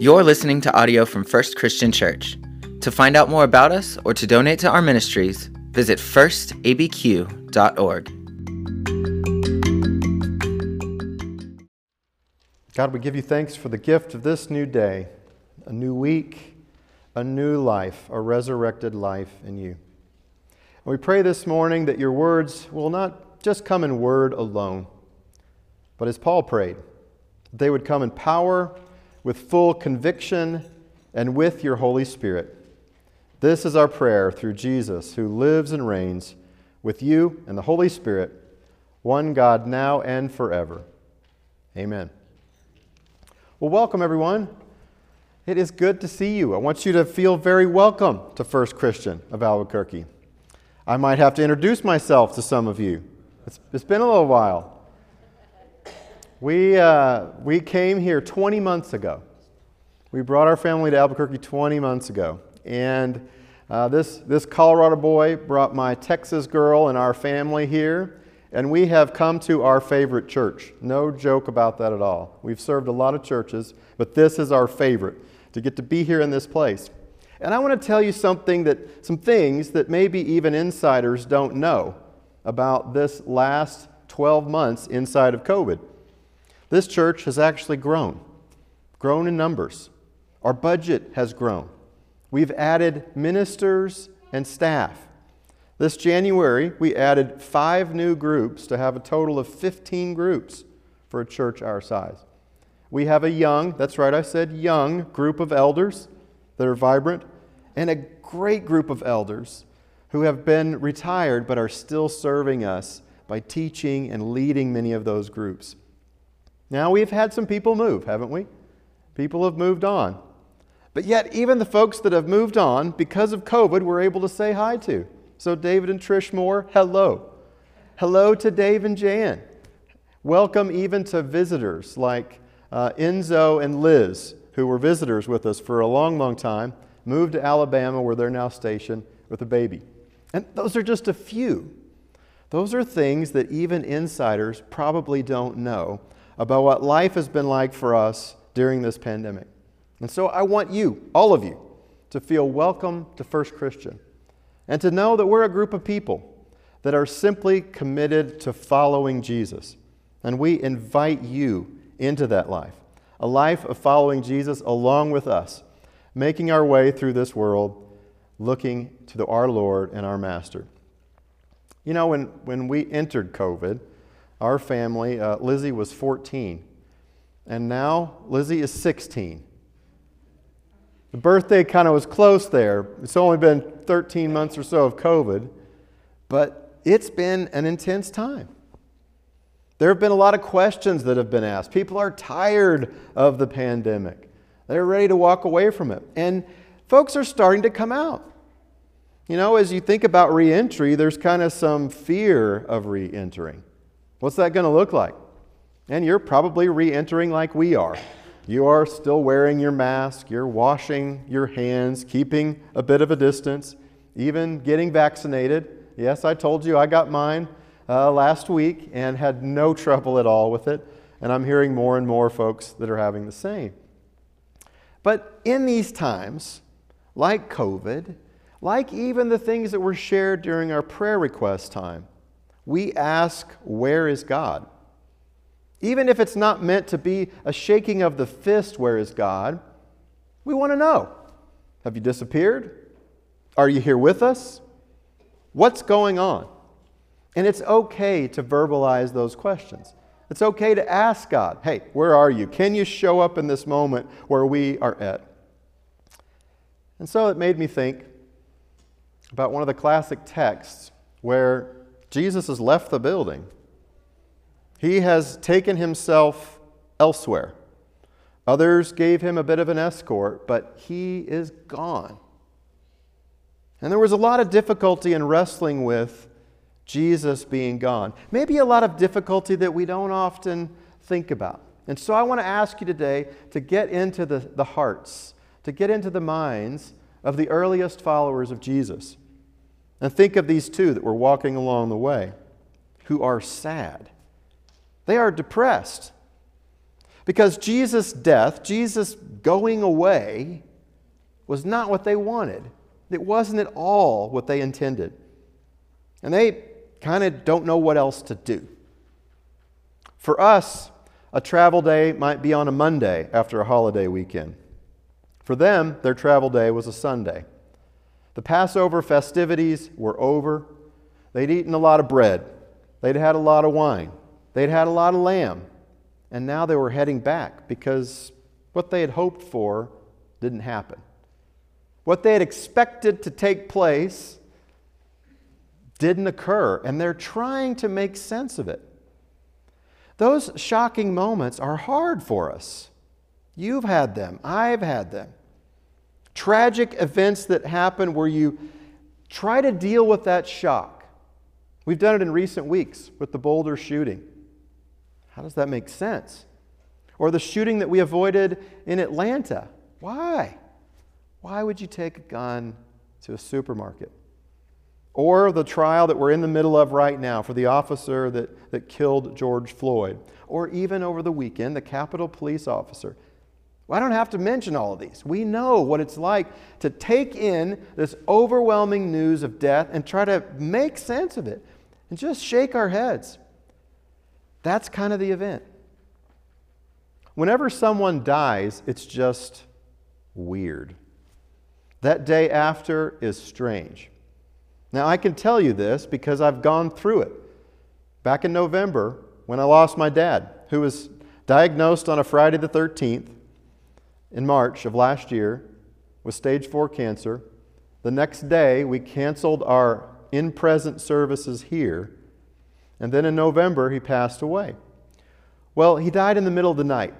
You're listening to audio from First Christian Church. To find out more about us or to donate to our ministries, visit firstabq.org. God, we give you thanks for the gift of this new day, a new week, a new life, a resurrected life in you. And we pray this morning that your words will not just come in word alone, but as Paul prayed, they would come in power with full conviction and with your Holy Spirit. This is our prayer through Jesus, who lives and reigns with you and the Holy Spirit, one God now and forever. Amen. Well, welcome, everyone. It is good to see you. I want you to feel very welcome to First Christian of Albuquerque. I might have to introduce myself to some of you. it's, it's been a little while. We, uh, we came here 20 months ago. We brought our family to Albuquerque 20 months ago. And uh, this, this Colorado boy brought my Texas girl and our family here. And we have come to our favorite church. No joke about that at all. We've served a lot of churches, but this is our favorite to get to be here in this place. And I want to tell you something that, some things that maybe even insiders don't know about this last 12 months inside of COVID. This church has actually grown, grown in numbers. Our budget has grown. We've added ministers and staff. This January, we added five new groups to have a total of 15 groups for a church our size. We have a young, that's right, I said young, group of elders that are vibrant, and a great group of elders who have been retired but are still serving us by teaching and leading many of those groups. Now, we've had some people move, haven't we? People have moved on. But yet, even the folks that have moved on because of COVID, we're able to say hi to. So, David and Trish Moore, hello. Hello to Dave and Jan. Welcome even to visitors like uh, Enzo and Liz, who were visitors with us for a long, long time, moved to Alabama where they're now stationed with a baby. And those are just a few. Those are things that even insiders probably don't know about what life has been like for us during this pandemic. And so I want you, all of you, to feel welcome to First Christian and to know that we're a group of people that are simply committed to following Jesus. And we invite you into that life a life of following Jesus along with us, making our way through this world looking to the, our Lord and our Master. You know, when, when we entered COVID, our family, uh, Lizzie was 14, and now Lizzie is 16. The birthday kind of was close there. It's only been 13 months or so of COVID, but it's been an intense time. There have been a lot of questions that have been asked. People are tired of the pandemic. They're ready to walk away from it. And folks are starting to come out. You know, as you think about reentry, there's kind of some fear of reentering. What's that going to look like? And you're probably re entering like we are. You are still wearing your mask, you're washing your hands, keeping a bit of a distance, even getting vaccinated. Yes, I told you I got mine uh, last week and had no trouble at all with it. And I'm hearing more and more folks that are having the same. But in these times, like COVID, like even the things that were shared during our prayer request time, we ask, Where is God? Even if it's not meant to be a shaking of the fist, Where is God? We want to know Have you disappeared? Are you here with us? What's going on? And it's okay to verbalize those questions. It's okay to ask God, Hey, where are you? Can you show up in this moment where we are at? And so it made me think about one of the classic texts where Jesus has left the building. He has taken himself elsewhere. Others gave him a bit of an escort, but he is gone. And there was a lot of difficulty in wrestling with Jesus being gone. Maybe a lot of difficulty that we don't often think about. And so I want to ask you today to get into the, the hearts, to get into the minds of the earliest followers of Jesus. And think of these two that were walking along the way who are sad. They are depressed. Because Jesus' death, Jesus' going away, was not what they wanted. It wasn't at all what they intended. And they kind of don't know what else to do. For us, a travel day might be on a Monday after a holiday weekend. For them, their travel day was a Sunday. The Passover festivities were over. They'd eaten a lot of bread, they'd had a lot of wine, they'd had a lot of lamb, and now they were heading back because what they had hoped for didn't happen. What they had expected to take place didn't occur, and they're trying to make sense of it. Those shocking moments are hard for us. You've had them, I've had them. Tragic events that happen where you try to deal with that shock. We've done it in recent weeks with the Boulder shooting. How does that make sense? Or the shooting that we avoided in Atlanta. Why? Why would you take a gun to a supermarket? Or the trial that we're in the middle of right now for the officer that, that killed George Floyd. Or even over the weekend, the Capitol Police officer. Well, I don't have to mention all of these. We know what it's like to take in this overwhelming news of death and try to make sense of it and just shake our heads. That's kind of the event. Whenever someone dies, it's just weird. That day after is strange. Now, I can tell you this because I've gone through it. Back in November, when I lost my dad, who was diagnosed on a Friday the 13th in March of last year with stage 4 cancer, the next day we canceled our in present services here and then in November, he passed away. Well, he died in the middle of the night.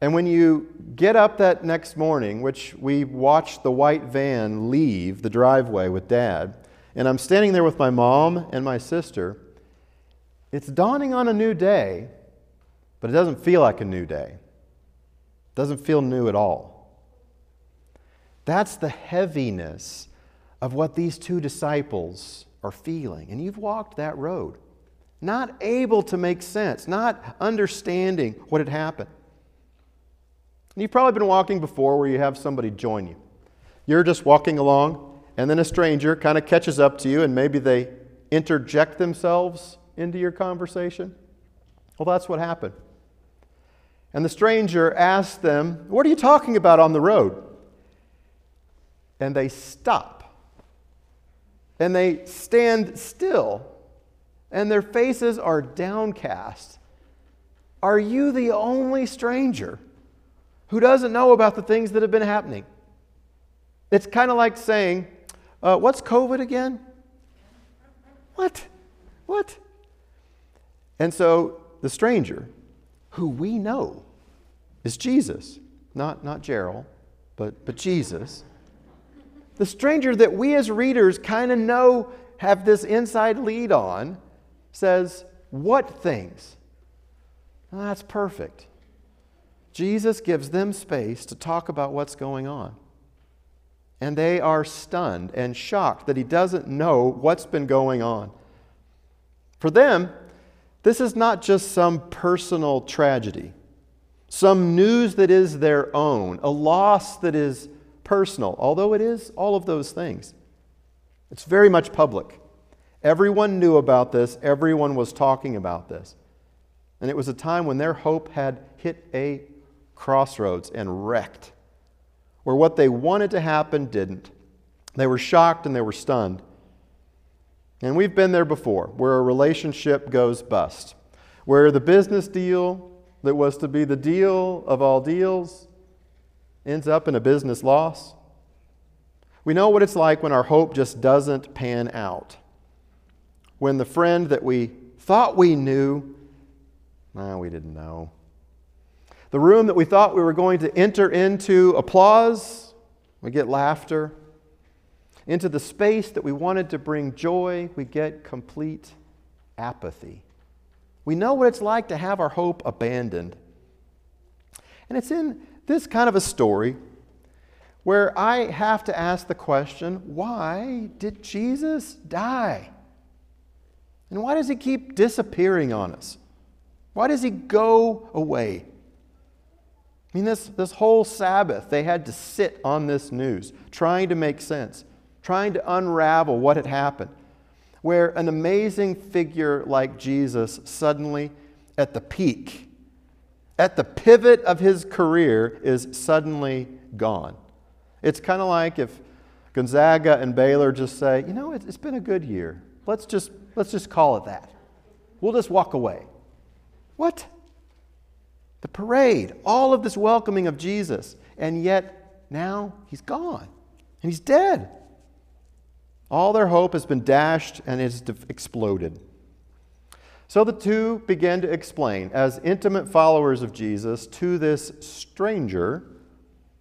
And when you get up that next morning, which we watched the white van leave the driveway with dad, and I'm standing there with my mom and my sister, it's dawning on a new day, but it doesn't feel like a new day. Doesn't feel new at all. That's the heaviness of what these two disciples are feeling. And you've walked that road, not able to make sense, not understanding what had happened. And you've probably been walking before where you have somebody join you. You're just walking along, and then a stranger kind of catches up to you, and maybe they interject themselves into your conversation. Well, that's what happened. And the stranger asked them, What are you talking about on the road? And they stop and they stand still, and their faces are downcast. Are you the only stranger who doesn't know about the things that have been happening? It's kind of like saying, uh, What's COVID again? What? What? And so the stranger, who we know is Jesus, not, not Gerald, but, but Jesus the stranger that we as readers kind of know have this inside lead on says, What things? Well, that's perfect. Jesus gives them space to talk about what's going on. And they are stunned and shocked that he doesn't know what's been going on. For them, this is not just some personal tragedy, some news that is their own, a loss that is personal, although it is all of those things. It's very much public. Everyone knew about this, everyone was talking about this. And it was a time when their hope had hit a crossroads and wrecked, where what they wanted to happen didn't. They were shocked and they were stunned. And we've been there before, where a relationship goes bust, where the business deal that was to be the deal of all deals ends up in a business loss. We know what it's like when our hope just doesn't pan out. When the friend that we thought we knew, nah, we didn't know. The room that we thought we were going to enter into applause, we get laughter. Into the space that we wanted to bring joy, we get complete apathy. We know what it's like to have our hope abandoned. And it's in this kind of a story where I have to ask the question why did Jesus die? And why does he keep disappearing on us? Why does he go away? I mean, this, this whole Sabbath, they had to sit on this news, trying to make sense, trying to unravel what had happened. Where an amazing figure like Jesus suddenly, at the peak, at the pivot of his career, is suddenly gone. It's kind of like if Gonzaga and Baylor just say, you know, it's been a good year. Let's just, let's just call it that. We'll just walk away. What? The parade, all of this welcoming of Jesus, and yet now he's gone and he's dead. All their hope has been dashed and has exploded. So the two begin to explain, as intimate followers of Jesus, to this stranger,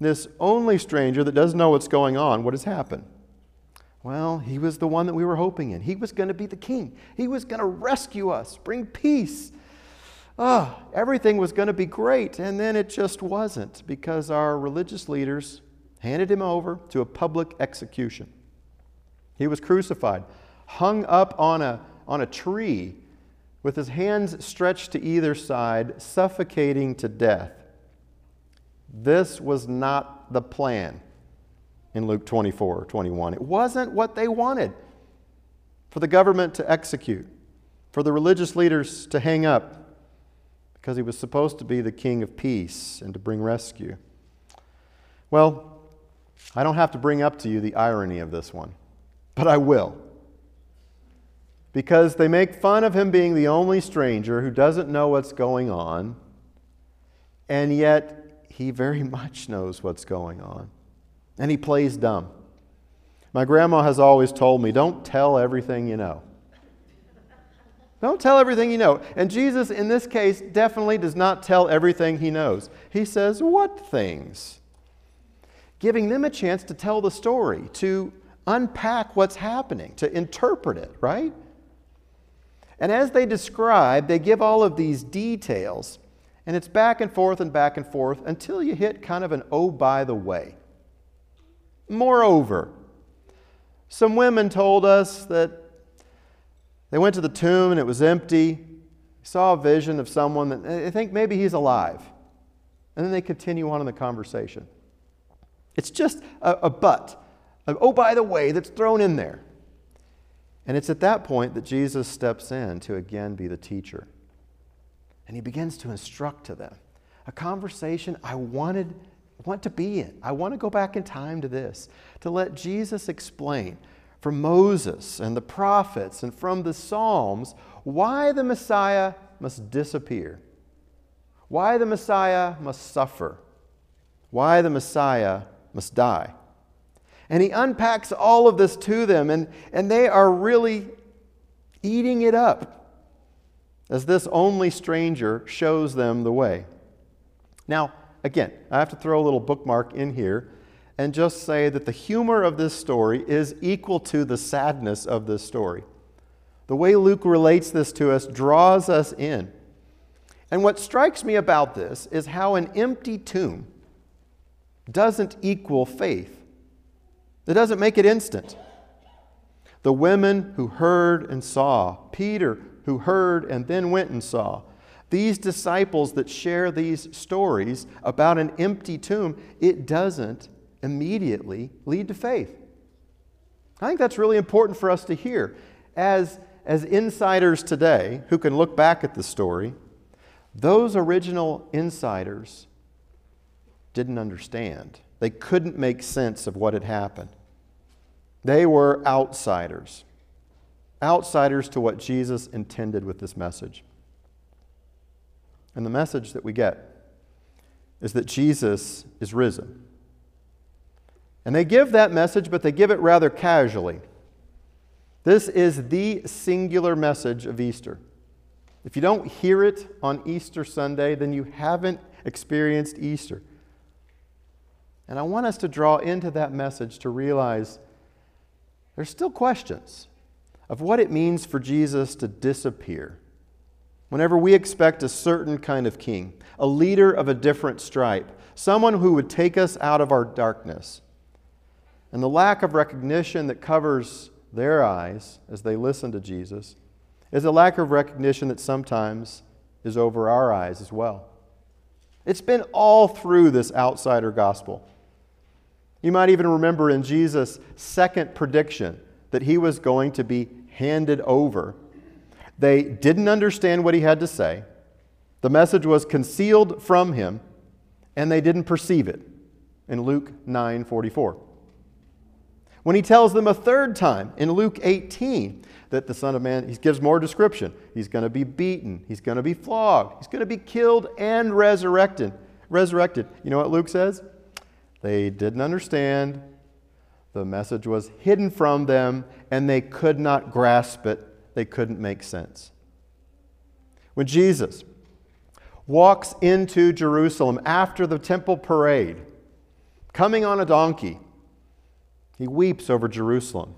this only stranger that doesn't know what's going on, what has happened. Well, he was the one that we were hoping in. He was going to be the king. He was going to rescue us, bring peace. Oh, everything was going to be great. And then it just wasn't because our religious leaders handed him over to a public execution. He was crucified, hung up on a, on a tree with his hands stretched to either side, suffocating to death. This was not the plan in Luke 24 21. It wasn't what they wanted for the government to execute, for the religious leaders to hang up, because he was supposed to be the king of peace and to bring rescue. Well, I don't have to bring up to you the irony of this one, but I will. Because they make fun of him being the only stranger who doesn't know what's going on, and yet he very much knows what's going on and he plays dumb. My grandma has always told me, don't tell everything you know. Don't tell everything you know. And Jesus, in this case, definitely does not tell everything he knows. He says, What things? Giving them a chance to tell the story, to unpack what's happening, to interpret it, right? And as they describe, they give all of these details, and it's back and forth and back and forth until you hit kind of an oh, by the way. Moreover, some women told us that they went to the tomb and it was empty, saw a vision of someone that they think maybe he's alive. And then they continue on in the conversation. It's just a, a but, oh, by the way, that's thrown in there. And it's at that point that Jesus steps in to again be the teacher. And he begins to instruct to them. A conversation I wanted want to be in. I want to go back in time to this, to let Jesus explain from Moses and the prophets and from the Psalms why the Messiah must disappear, why the Messiah must suffer, why the Messiah must die. And he unpacks all of this to them, and, and they are really eating it up as this only stranger shows them the way. Now, Again, I have to throw a little bookmark in here and just say that the humor of this story is equal to the sadness of this story. The way Luke relates this to us draws us in. And what strikes me about this is how an empty tomb doesn't equal faith, it doesn't make it instant. The women who heard and saw, Peter who heard and then went and saw, these disciples that share these stories about an empty tomb, it doesn't immediately lead to faith. I think that's really important for us to hear. As, as insiders today who can look back at the story, those original insiders didn't understand. They couldn't make sense of what had happened. They were outsiders, outsiders to what Jesus intended with this message. And the message that we get is that Jesus is risen. And they give that message, but they give it rather casually. This is the singular message of Easter. If you don't hear it on Easter Sunday, then you haven't experienced Easter. And I want us to draw into that message to realize there's still questions of what it means for Jesus to disappear whenever we expect a certain kind of king, a leader of a different stripe, someone who would take us out of our darkness. And the lack of recognition that covers their eyes as they listen to Jesus is a lack of recognition that sometimes is over our eyes as well. It's been all through this outsider gospel. You might even remember in Jesus' second prediction that he was going to be handed over. They didn't understand what he had to say. The message was concealed from him, and they didn't perceive it in Luke 9 44. When he tells them a third time in Luke 18 that the Son of Man, he gives more description. He's going to be beaten, he's going to be flogged, he's going to be killed and resurrected. Resurrected. You know what Luke says? They didn't understand. The message was hidden from them, and they could not grasp it. They couldn't make sense. When Jesus walks into Jerusalem after the temple parade, coming on a donkey, he weeps over Jerusalem.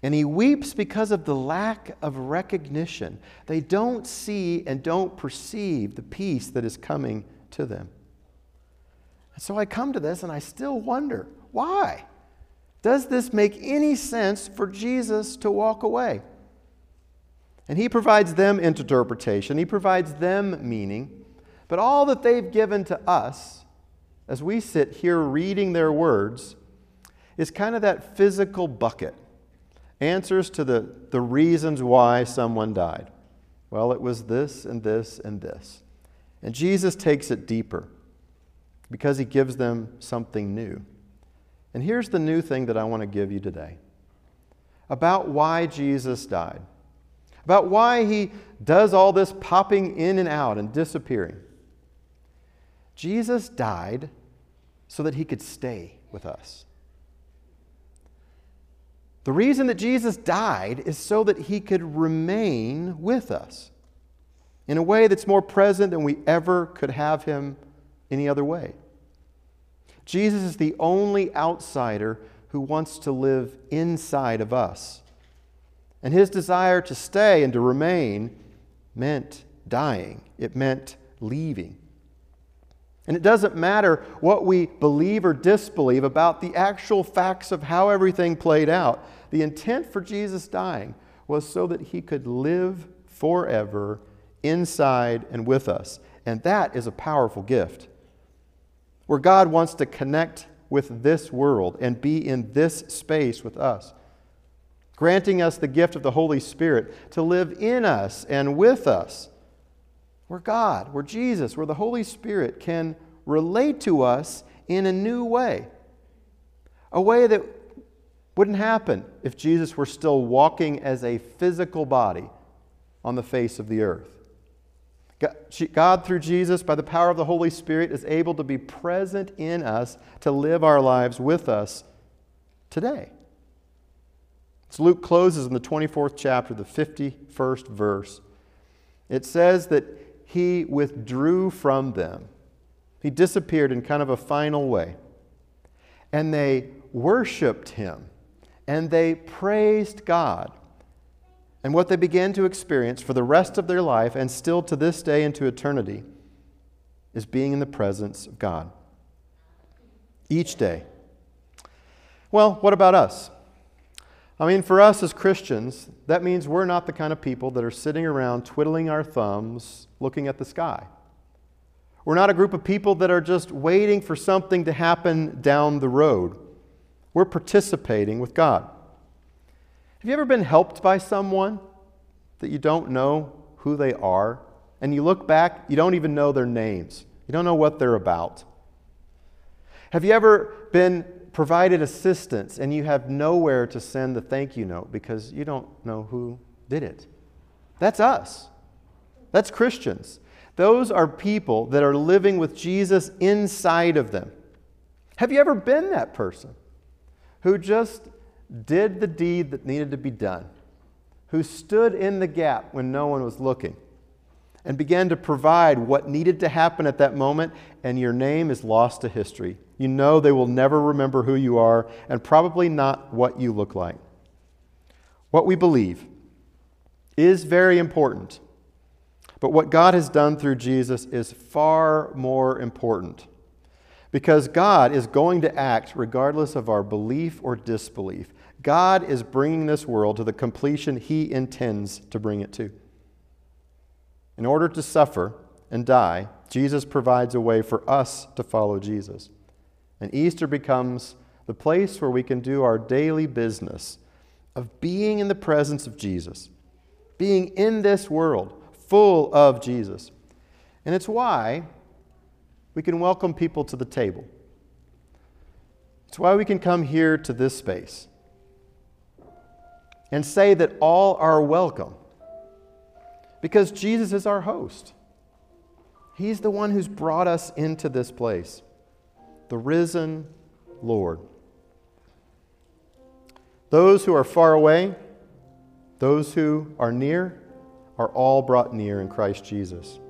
And he weeps because of the lack of recognition. They don't see and don't perceive the peace that is coming to them. And so I come to this and I still wonder why? Does this make any sense for Jesus to walk away? And he provides them interpretation, he provides them meaning. But all that they've given to us, as we sit here reading their words, is kind of that physical bucket. Answers to the, the reasons why someone died. Well, it was this and this and this. And Jesus takes it deeper because he gives them something new. And here's the new thing that I want to give you today about why Jesus died, about why he does all this popping in and out and disappearing. Jesus died so that he could stay with us. The reason that Jesus died is so that he could remain with us in a way that's more present than we ever could have him any other way. Jesus is the only outsider who wants to live inside of us. And his desire to stay and to remain meant dying, it meant leaving. And it doesn't matter what we believe or disbelieve about the actual facts of how everything played out. The intent for Jesus dying was so that he could live forever inside and with us. And that is a powerful gift. Where God wants to connect with this world and be in this space with us, granting us the gift of the Holy Spirit to live in us and with us where God, where Jesus, where the Holy Spirit can relate to us in a new way. A way that wouldn't happen if Jesus were still walking as a physical body on the face of the earth. God, through Jesus, by the power of the Holy Spirit, is able to be present in us to live our lives with us today. So Luke closes in the 24th chapter, the 51st verse. It says that he withdrew from them. He disappeared in kind of a final way. And they worshiped him and they praised God. And what they began to experience for the rest of their life and still to this day into eternity is being in the presence of God. Each day. Well, what about us? I mean, for us as Christians, that means we're not the kind of people that are sitting around twiddling our thumbs looking at the sky. We're not a group of people that are just waiting for something to happen down the road. We're participating with God. Have you ever been helped by someone that you don't know who they are? And you look back, you don't even know their names, you don't know what they're about. Have you ever been provided assistance and you have nowhere to send the thank you note because you don't know who did it. That's us. That's Christians. Those are people that are living with Jesus inside of them. Have you ever been that person who just did the deed that needed to be done, who stood in the gap when no one was looking? and began to provide what needed to happen at that moment, and your name is lost to history. You know they will never remember who you are and probably not what you look like. What we believe is very important, but what God has done through Jesus is far more important. Because God is going to act regardless of our belief or disbelief. God is bringing this world to the completion He intends to bring it to. In order to suffer, and die, Jesus provides a way for us to follow Jesus. And Easter becomes the place where we can do our daily business of being in the presence of Jesus, being in this world full of Jesus. And it's why we can welcome people to the table. It's why we can come here to this space and say that all are welcome. Because Jesus is our host. He's the one who's brought us into this place, the risen Lord. Those who are far away, those who are near, are all brought near in Christ Jesus.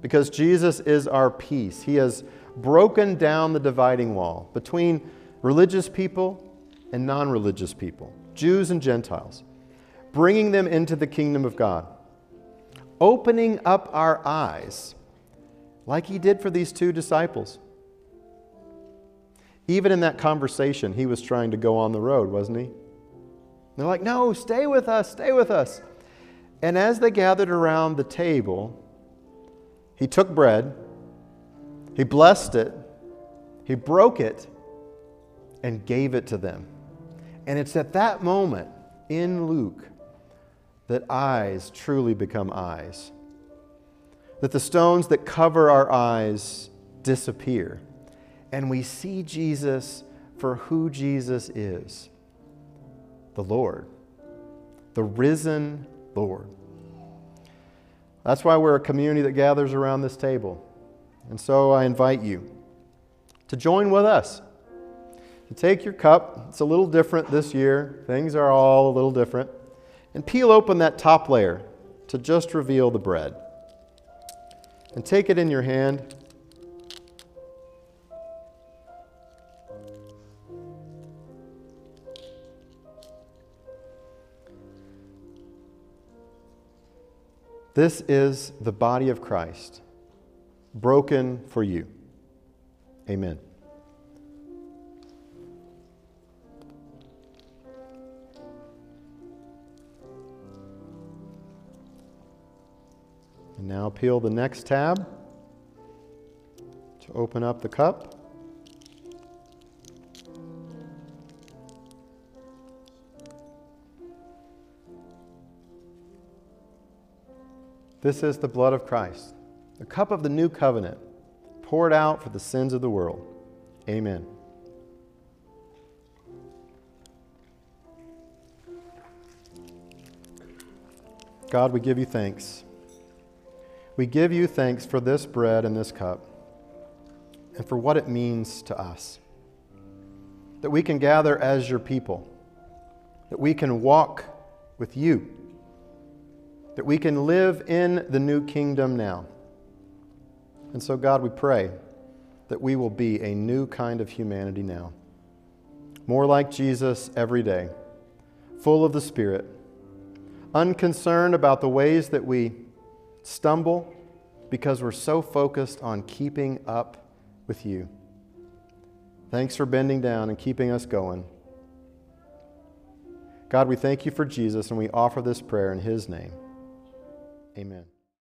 Because Jesus is our peace. He has broken down the dividing wall between religious people and non religious people, Jews and Gentiles, bringing them into the kingdom of God, opening up our eyes like he did for these two disciples. Even in that conversation, he was trying to go on the road, wasn't he? They're like, no, stay with us, stay with us. And as they gathered around the table, he took bread, he blessed it, he broke it, and gave it to them. And it's at that moment in Luke that eyes truly become eyes, that the stones that cover our eyes disappear, and we see Jesus for who Jesus is the Lord, the risen Lord. That's why we're a community that gathers around this table. And so I invite you to join with us. To take your cup, it's a little different this year. Things are all a little different. And peel open that top layer to just reveal the bread. And take it in your hand This is the body of Christ, broken for you. Amen. And now peel the next tab to open up the cup. This is the blood of Christ, the cup of the new covenant, poured out for the sins of the world. Amen. God, we give you thanks. We give you thanks for this bread and this cup and for what it means to us. That we can gather as your people, that we can walk with you that we can live in the new kingdom now. And so, God, we pray that we will be a new kind of humanity now, more like Jesus every day, full of the Spirit, unconcerned about the ways that we stumble because we're so focused on keeping up with you. Thanks for bending down and keeping us going. God, we thank you for Jesus and we offer this prayer in his name. Amen.